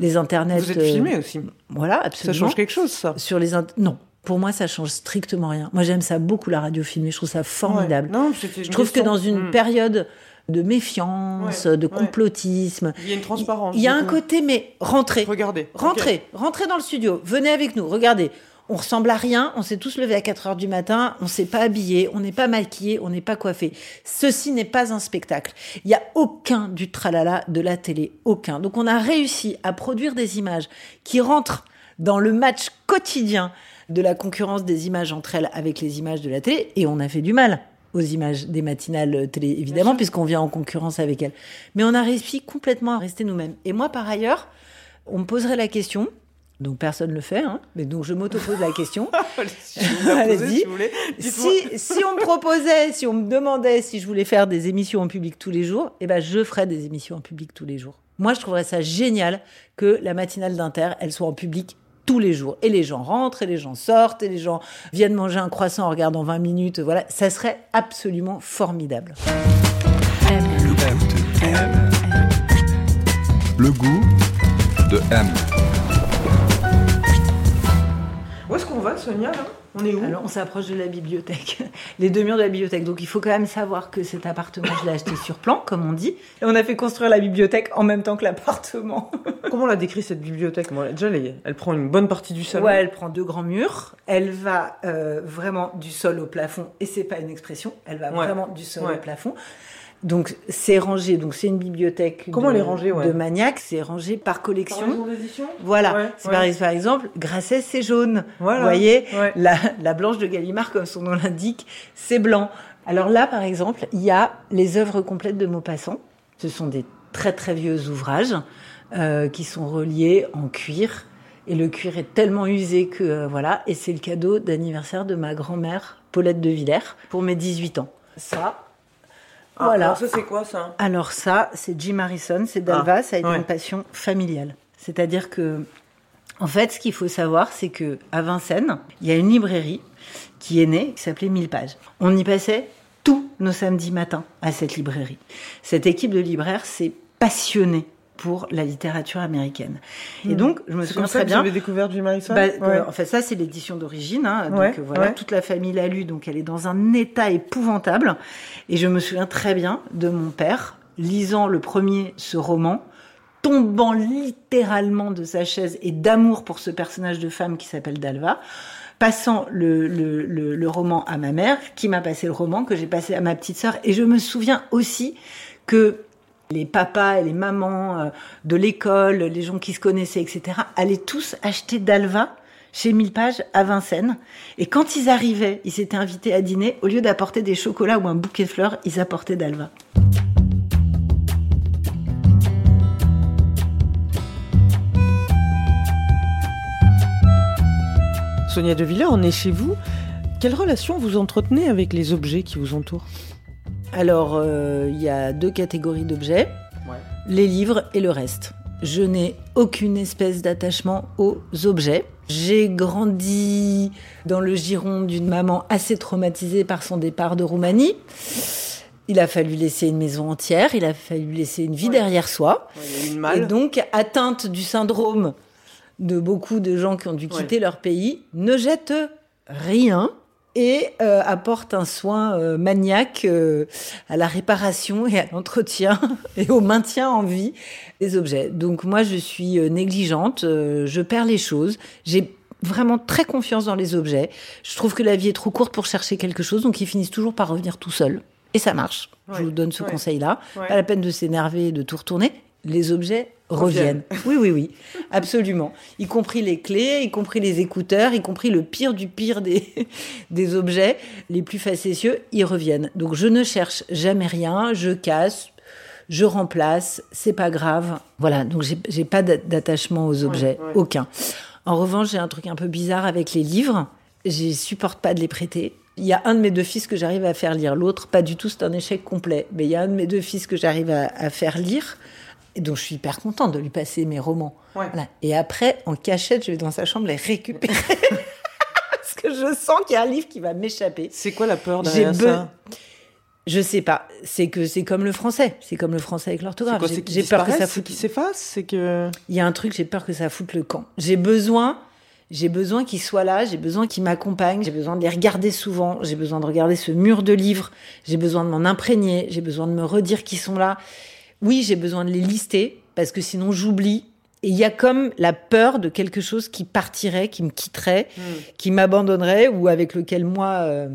B: les internets.
A: Vous êtes filmé aussi.
B: Voilà, absolument.
A: Ça change quelque chose, ça
B: Sur les non. Pour moi, ça change strictement rien. Moi, j'aime ça beaucoup la radio filmée. Je trouve ça formidable.
A: Ouais. Non,
B: je trouve que dans une
A: Mm.
B: période de méfiance,
A: Ouais,
B: de
A: ouais.
B: complotisme,
A: Il y a une transparence.
B: il y a un côté, mais rentrez,
A: Regardez.
B: rentrez, rentrez dans le studio, venez avec nous, regardez. On ressemble à rien, on s'est tous levés à 4 heures du matin, on s'est pas habillé, on n'est pas maquillé, on n'est pas coiffé. Ceci n'est pas un spectacle. Il y a aucun du tralala de la télé, aucun. Donc on a réussi à produire des images qui rentrent dans le match quotidien de la concurrence des images entre elles avec les images de la télé et on a fait du mal aux images des matinales télé évidemment puisqu'on vient en concurrence avec elles. Mais on a réussi complètement à rester nous-mêmes. Et moi par ailleurs, on me poserait la question donc personne ne le fait, hein, mais donc je m'auto-pose la question.
A: Si
B: Allez-y.
A: si
B: on me proposait, si on me demandait si je voulais faire des émissions en public tous les jours, eh ben je ferais des émissions en public tous les jours. Moi, je trouverais ça génial que la matinale d'Inter, elle soit en public tous les jours. Et les gens rentrent, et les gens sortent, et les gens viennent manger un croissant en regardant 20 minutes. Voilà, ça serait absolument formidable.
C: Le goût de M.
A: Sonia, là On est où
B: Alors, on s'approche de la bibliothèque, les deux murs de la bibliothèque. Donc, il faut quand même savoir que cet appartement, je l'ai acheté sur plan, comme on dit. Et on a fait construire la bibliothèque en même temps que l'appartement.
A: Comment on l'a décrit cette bibliothèque? Déjà, elle, elle prend une bonne partie du salon.
B: Ouais, elle prend deux grands murs. Elle va euh, vraiment du sol au plafond. Et c'est pas une expression. Elle va
A: Ouais.
B: vraiment du sol
A: Ouais.
B: au plafond. Donc, c'est rangé. Donc, c'est une bibliothèque
A: Comment
B: de,
A: elle est rangée, ouais.
B: de maniaques. C'est rangé par collection.
A: d'édition
B: Voilà.
A: Ouais,
B: C'est
A: ouais.
B: Par, par exemple, Grasset, c'est jaune.
A: Voilà.
B: Vous voyez
A: Ouais.
B: la, la blanche de Gallimard, comme son nom l'indique, c'est blanc. Alors là, par exemple, il y a les œuvres complètes de Maupassant. Ce sont des très très vieux ouvrages euh, qui sont reliés en cuir. Et le cuir est tellement usé que euh, voilà. Et c'est le cadeau d'anniversaire de ma grand-mère, Paulette de Villers, pour mes 18 ans. Ça,
A: Ah,
B: voilà.
A: alors ça, c'est quoi, ça
B: Alors ça, c'est Jim Harrison, c'est d'Alva,
A: Ah,
B: ça a été
A: ouais.
B: une passion familiale. C'est-à-dire que, en fait, ce qu'il faut savoir, c'est que à Vincennes, il y a une librairie qui est née, qui s'appelait Mille pages. On y passait tous nos samedis matins à cette librairie. Cette équipe de libraires s'est passionnée pour la littérature américaine. Et donc, je me
A: Hmm.
B: Souviens
A: comme ça
B: très
A: que
B: bien.
A: vous avez découvert Harrison
B: Bah,
A: Ouais.
B: euh, en fait, ça, c'est l'édition d'origine. hein. donc
A: Ouais,
B: euh, voilà,
A: ouais.
B: toute la famille l'a lu, donc elle est dans un état épouvantable. Et je me souviens très bien de mon père lisant le premier ce roman, tombant littéralement de sa chaise et d'amour pour ce personnage de femme qui s'appelle Dalva. Passant le, le, le, le roman à ma mère, qui m'a passé le roman, que j'ai passé à ma petite sœur. Et je me souviens aussi que les papas et les mamans euh, de l'école, les gens qui se connaissaient, etc., allaient tous acheter Dalva chez Mille Pages à Vincennes. Et quand ils arrivaient, ils s'étaient invités à dîner, au lieu d'apporter des chocolats ou un bouquet de fleurs, ils apportaient Dalva.
A: Sonia De Villers, on est chez vous. Quelle relation vous entretenez avec les objets qui vous entourent?
B: Alors, euh, il y a deux catégories d'objets, les livres et le reste. Je n'ai aucune espèce d'attachement aux objets. J'ai grandi dans le giron d'une maman assez traumatisée par son départ de Roumanie. Il a fallu laisser une maison entière, il a fallu laisser une vie
A: Ouais.
B: derrière soi.
A: Une
B: Et donc, atteinte du syndrome de beaucoup de gens qui ont dû quitter leur pays, ne jette rien et euh, apporte un soin euh, maniaque euh, à la réparation et à l'entretien et au maintien en vie des objets. Donc moi, je suis euh, négligente, euh, je perds les choses, j'ai vraiment très confiance dans les objets. Je trouve que la vie est trop courte pour chercher quelque chose, donc ils finissent toujours par revenir tout seuls. Et ça marche.
A: Ouais,
B: Je vous donne ce
A: ouais.
B: conseil-là.
A: Ouais.
B: Pas la peine de s'énerver et de tout retourner. Les objets reviennent. Oui, oui, oui, absolument. Y compris les clés, y compris les écouteurs, y compris le pire du pire des, des objets, les plus facétieux, ils reviennent. Donc je ne cherche jamais rien, je casse, je remplace, c'est pas grave. Voilà, donc j'ai- pas d'a- d'attachement aux objets,
A: ouais.
B: aucun. En revanche, j'ai un truc un peu bizarre avec les livres. Je supporte pas de les prêter. Il y a un de mes deux fils que j'arrive à faire lire, l'autre pas du tout, c'est un échec complet. Mais il y a un de mes deux fils que j'arrive à, à faire lire, et donc je suis hyper contente de lui passer mes romans.
A: Ouais.
B: Voilà. Et après, en cachette, je vais dans sa chambre les récupérer. Parce que je sens qu'il y a un livre qui va m'échapper.
A: C'est quoi la peur derrière
B: be-
A: ça?
B: Je sais pas. C'est que c'est comme le français. C'est comme le français avec l'orthographe. J'ai- peur que ça foute.
A: qu'ils s'effacent C'est que.
B: Il y a un truc, j'ai peur que ça foute le camp. J'ai besoin, j'ai besoin qu'ils soient là, j'ai besoin qu'ils m'accompagnent, j'ai besoin de les regarder souvent, j'ai besoin de regarder ce mur de livres, j'ai besoin de m'en imprégner, j'ai besoin de me redire qu'ils sont là. Oui, j'ai besoin de les lister parce que sinon j'oublie. Et il y a comme la peur de quelque chose qui partirait, qui me quitterait, qui m'abandonnerait ou avec lequel moi. euh,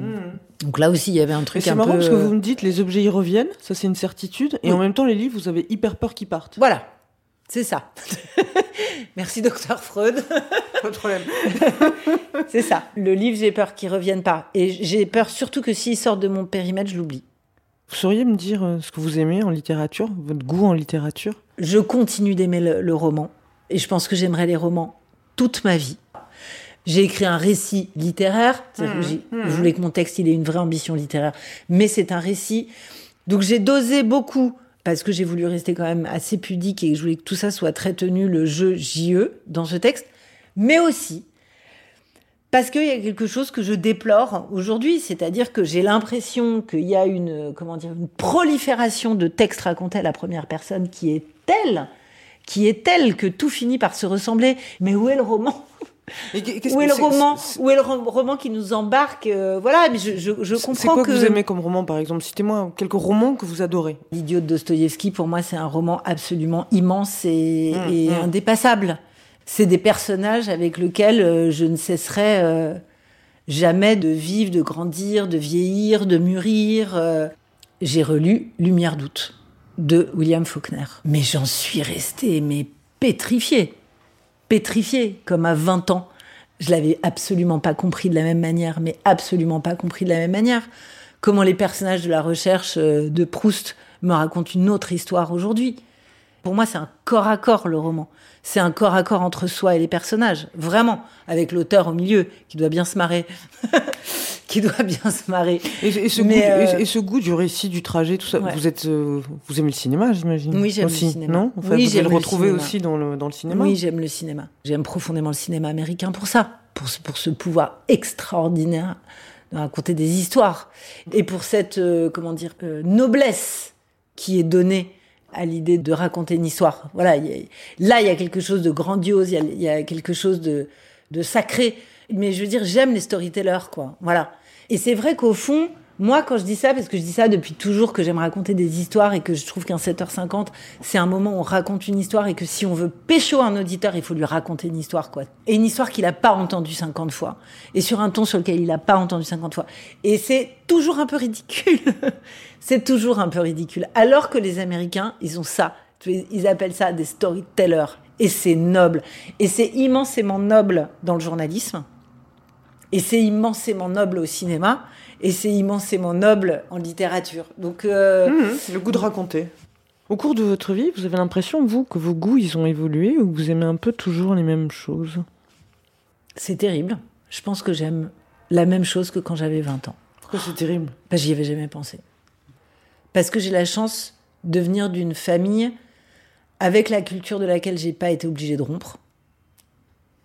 B: Donc là aussi, il y avait un truc
A: c'est
B: un
A: marrant
B: peu.
A: parce que vous me dites les objets y reviennent, ça c'est une certitude, et
B: Oui.
A: en même temps les livres vous avez hyper peur qu'ils partent.
B: Voilà, c'est ça. Merci, docteur Freud.
A: Pas de problème.
B: C'est ça. Le livre, j'ai peur qu'il revienne pas. Et j'ai peur surtout que s'il sort de mon périmètre, je l'oublie.
A: Vous sauriez me dire euh, ce que vous aimez en littérature, votre goût en littérature?
B: Je continue d'aimer le, le roman. Et je pense que j'aimerais les romans toute ma vie. J'ai écrit un récit littéraire. J'ai- Je voulais que mon texte il ait une vraie ambition littéraire. Mais c'est un récit. Donc j'ai dosé beaucoup parce que j'ai voulu rester quand même assez pudique et que je voulais que tout ça soit très tenu, le jeu JE dans ce texte. Mais aussi parce qu'il y a quelque chose que je déplore aujourd'hui, c'est-à-dire que j'ai l'impression qu'il y a une, comment dire, une prolifération de textes racontés à la première personne qui est telle, qui est telle que tout finit par se ressembler. Mais où est le roman? Où est le roman
A: c'est-
B: Où est le ro- roman qui nous embarque euh, Voilà, mais je, je, je
A: C'est
B: comprends
A: quoi
B: que,
A: que vous aimez comme roman par exemple? Citez-moi quelques romans que vous adorez.
B: L'idiot de Dostoïevski, pour moi, c'est un roman absolument immense et,
A: Mmh,
B: et
A: mmh.
B: indépassable. C'est des personnages avec lesquels euh, je ne cesserai euh, jamais de vivre, de grandir, de vieillir, de mûrir. euh. J'ai relu Lumière d'août de William Faulkner. Mais j'en suis restée mais pétrifiée. Pétrifiée, comme à 20 ans. Je l'avais absolument pas compris de la même manière, mais absolument pas compris de la même manière. Comment les personnages de la recherche de Proust me racontent une autre histoire aujourd'hui. Pour moi, c'est un corps à corps le roman. C'est un corps à corps entre soi et les personnages, vraiment, avec l'auteur au milieu qui doit bien se marrer, qui doit bien se marrer.
A: Et, et ce,
B: Mais,
A: goût,
B: euh,
A: et, et ce goût du récit, du trajet, tout ça,
B: Ouais.
A: vous êtes, euh, vous aimez le cinéma, j'imagine
B: Oui, j'aime le cinéma.
A: Non Enfin,
B: Oui,
A: vous le retrouver aussi dans le, dans le cinéma
B: Oui, j'aime le cinéma. J'aime profondément le cinéma américain pour ça, pour ce, pour ce pouvoir extraordinaire de raconter des histoires et pour cette euh, comment dire noblesse qui est donnée à l'idée de raconter une histoire. Voilà, là il y a quelque chose de grandiose, il y y a quelque chose de, de sacré. Mais je veux dire, j'aime les storytellers, quoi. Voilà. Et c'est vrai qu'au fond, moi, quand je dis ça, parce que je dis ça depuis toujours que j'aime raconter des histoires et que je trouve qu'un 7h50, c'est un moment où on raconte une histoire et que si on veut pécho un auditeur, il faut lui raconter une histoire, quoi. Et une histoire qu'il n'a pas entendue 50 fois. Et sur un ton sur lequel il n'a pas entendu 50 fois. Et c'est toujours un peu ridicule. c'est toujours un peu ridicule. Alors que les Américains, ils ont ça. Ils appellent ça des storytellers. Et c'est noble. Et c'est immensément noble dans le journalisme. Et c'est immensément noble au cinéma. Et c'est immensément noble en littérature. Donc, euh,
A: Mhm, Le goût de raconter. Au cours de votre vie, vous avez l'impression, vous, que vos goûts, ils ont évolué ou que vous aimez un peu toujours les mêmes choses?
B: C'est terrible. Je pense que j'aime la même chose que quand j'avais 20 ans.
A: Pourquoi c'est terrible?
B: Bah, j'y avais jamais pensé. Parce que j'ai la chance de venir d'une famille avec la culture de laquelle j'ai pas été obligée de rompre.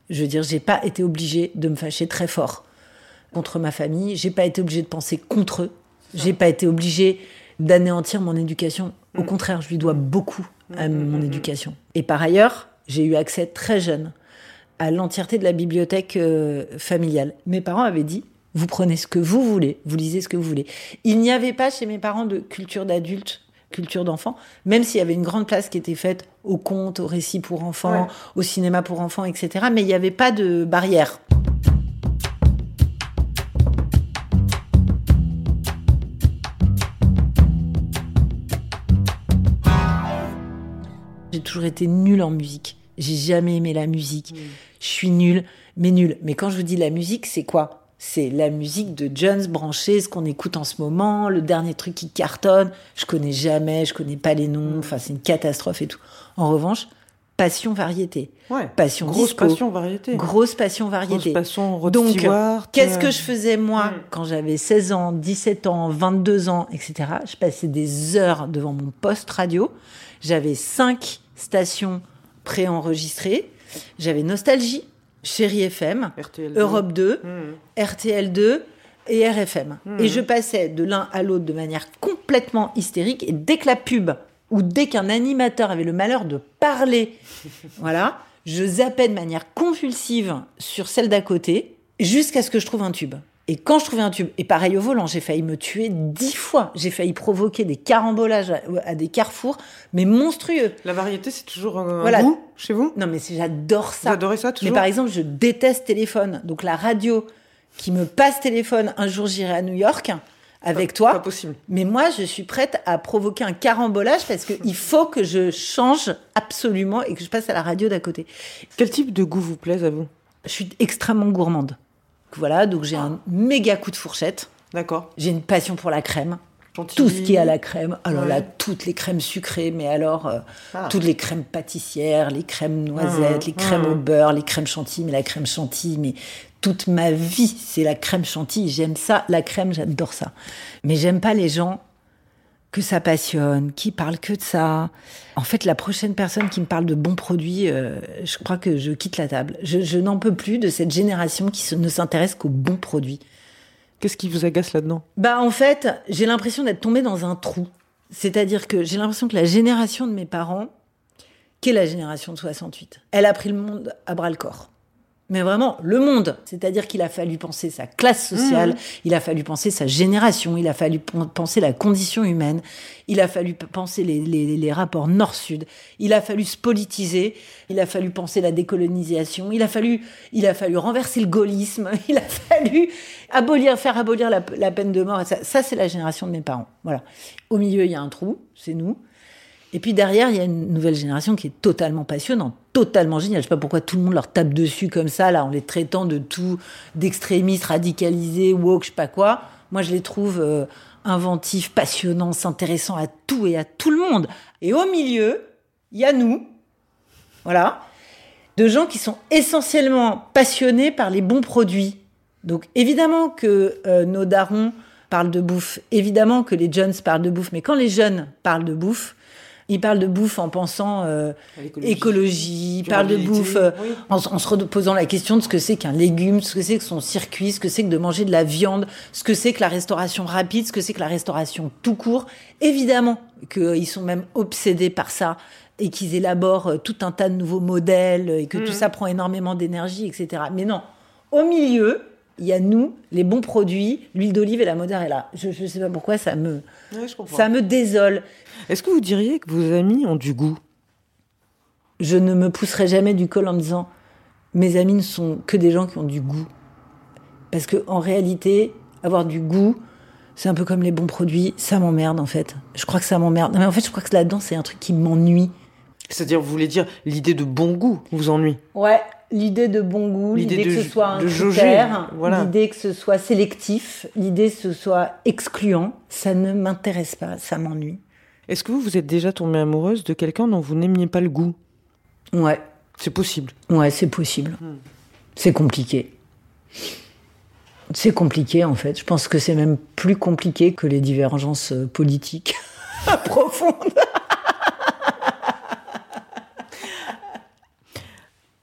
B: Je veux dire, j'ai pas été obligée de me fâcher très fort contre ma famille. J'ai pas été obligée de penser contre eux. J'ai pas été obligée d'anéantir mon éducation. Au contraire, je lui dois beaucoup à mon éducation. Et par ailleurs, j'ai eu accès très jeune à l'entièreté de la bibliothèque euh, familiale. Mes parents avaient dit vous prenez ce que vous voulez, vous lisez ce que vous voulez. Il n'y avait pas chez mes parents de culture d'adulte, culture d'enfant, même s'il y avait une grande place qui était faite au conte, au récit pour enfants,
A: Ouais.
B: au cinéma pour enfants, etc. Mais il n'y avait pas de barrière. Toujours été nulle en musique. J'ai jamais aimé la musique. Je suis nulle, mais nulle. Mais quand je vous dis la musique, c'est quoi? C'est la musique de Jones branchée, ce qu'on écoute en ce moment, le dernier truc qui cartonne. Je connais jamais, je connais pas les noms. Enfin, c'est une catastrophe et tout. En revanche, passion variété.
A: Ouais.
B: Passion
A: Grosse
B: disco.
A: passion variété.
B: Grosse passion
A: Grosse
B: variété.
A: passion Rod
B: Donc, Qu'est-ce
A: euh,
B: que je faisais moi quand j'avais 16 ans, 17 ans, 22 ans, etc. Je passais des heures devant mon poste radio. J'avais cinq stations préenregistrées. J'avais Nostalgie, Chérie FM. Europe 2,
A: Mmh.
B: RTL 2 et RFM.
A: Mhm.
B: Et je passais de l'un à l'autre de manière complètement hystérique. Et dès que la pub ou dès qu'un animateur avait le malheur de parler, voilà, je zappais de manière convulsive sur celle d'à côté jusqu'à ce que je trouve un tube. Et quand je trouvais un tube, et pareil au volant, j'ai failli me tuer dix fois. J'ai failli provoquer des carambolages à, à des carrefours, mais monstrueux.
A: La variété, c'est toujours un,
B: Voilà.
A: goût chez vous?
B: Non, mais j'adore
A: Vous
B: ça.
A: adorez ça
B: Mais
A: toujours
B: par exemple, je déteste téléphone. Donc la radio qui me passe téléphone, un jour j'irai à New York avec
A: Pas
B: toi.
A: possible.
B: Mais moi, je suis prête à provoquer un carambolage parce qu'il faut que je change absolument et que je passe à la radio d'à côté.
A: Quel type de goût vous plaise à vous?
B: Je suis extrêmement gourmande. Voilà, donc j'ai un méga coup de fourchette.
A: D'accord.
B: J'ai une passion pour la crème.
A: Chantilly.
B: Tout ce qui est à la crème. Alors là,
A: Ouais.
B: toutes les crèmes sucrées, mais alors euh,
A: Ah.
B: toutes les crèmes pâtissières, les crèmes noisettes,
A: Mmh,
B: les crèmes
A: mmh.
B: au beurre, les crèmes chantilly, mais la crème chantilly, mais toute ma vie, c'est la crème chantilly. J'aime ça, la crème, j'adore ça. Mais j'aime pas les gens que ça passionne, qui parlent que de ça. En fait, la prochaine personne qui me parle de bons produits, euh, je crois que je quitte la table. Je, je n'en peux plus de cette génération qui se- ne s'intéresse qu'aux bons produits.
A: Qu'est-ce qui vous agace là-dedans?
B: Bah en fait, j'ai l'impression d'être tombée dans un trou. C'est-à-dire que j'ai l'impression que la génération de mes parents, qui est la génération de 68, elle a pris le monde à bras le corps. Mais vraiment, le monde. C'est-à-dire qu'il a fallu penser sa classe sociale,
A: Mhm.
B: il a fallu penser sa génération, il a fallu pen- penser la condition humaine, il a fallu penser les, les- les rapports nord-sud, il a fallu se politiser, il a fallu penser la décolonisation, il a fallu, il a fallu renverser le gaullisme, il a fallu abolir, faire abolir la, la peine de mort. Ça, ça, c'est la génération de mes parents. Voilà. Au milieu, il y a un trou, c'est nous. Et puis derrière, il y a une nouvelle génération qui est totalement passionnante, totalement géniale. Je sais pas pourquoi tout le monde leur tape dessus comme ça, là, en les traitant de tout, d'extrémistes, radicalisés, woke, je sais pas quoi. Moi, je les trouve euh, inventifs, passionnants, s'intéressant à tout et à tout le monde. Et au milieu, il y a nous, voilà, de gens qui sont essentiellement passionnés par les bons produits. Donc évidemment que euh, nos darons parlent de bouffe, évidemment que les jeunes parlent de bouffe, mais quand les jeunes parlent de bouffe, ils parlent de bouffe en pensant euh, écologie, ils parlent de
A: durabilité,
B: bouffe euh,
A: oui.
B: en, se reposant la question de ce que c'est qu'un légume, ce que c'est que son circuit, ce que c'est que de manger de la viande, ce que c'est que la restauration rapide, ce que c'est que la restauration tout court. Évidemment qu'ils sont même obsédés par ça et qu'ils élaborent euh, tout un tas de nouveaux modèles et que tout ça prend énormément d'énergie, etc. Mais non, au milieu, il y a nous, les bons produits, l'huile d'olive et la mozzarella. Je ne sais pas pourquoi ça me,
A: Ouais, je comprends.
B: ça me désole.
A: Est-ce que vous diriez que vos amis ont du goût?
B: Je ne me pousserai jamais du col en me disant mes amis ne sont que des gens qui ont du goût. Parce que en réalité, avoir du goût, c'est un peu comme les bons produits, ça m'emmerde en fait. Je crois que ça m'emmerde. Non, mais en fait, je crois que là-dedans, c'est un truc qui m'ennuie.
A: C'est-à-dire, vous voulez dire l'idée de bon goût vous ennuie?
B: Ouais, l'idée de bon goût,
A: L'idée
B: que ce soit un critère,
A: voilà.
B: l'idée que ce soit sélectif, l'idée que ce soit excluant, ça ne m'intéresse pas, ça m'ennuie.
A: Est-ce que vous vous êtes déjà tombée amoureuse de quelqu'un dont vous n'aimiez pas le goût?
B: Ouais,
A: C'est possible.
B: Ouais, c'est possible. C'est compliqué. C'est compliqué en fait. Je pense que c'est même plus compliqué que les divergences euh, politiques profondes.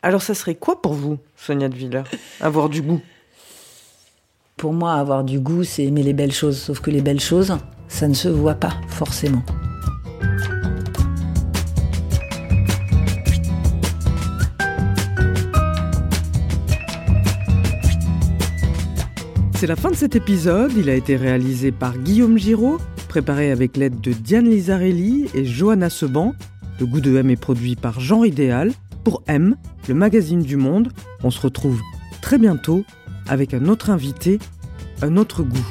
A: Alors, ça serait quoi pour vous, Sonia de Villers Avoir du goût?
B: Pour moi, avoir du goût, c'est aimer les belles choses. Sauf que les belles choses, ça ne se voit pas forcément.
A: C'est la fin de cet épisode. Il a été réalisé par Guillaume Giraud, préparé avec l'aide de Diane Lizarelli et Johanna Seban. Le goût de M est produit par Jean Idéal pour M, le magazine du monde. On se retrouve très bientôt avec un autre invité, un autre goût.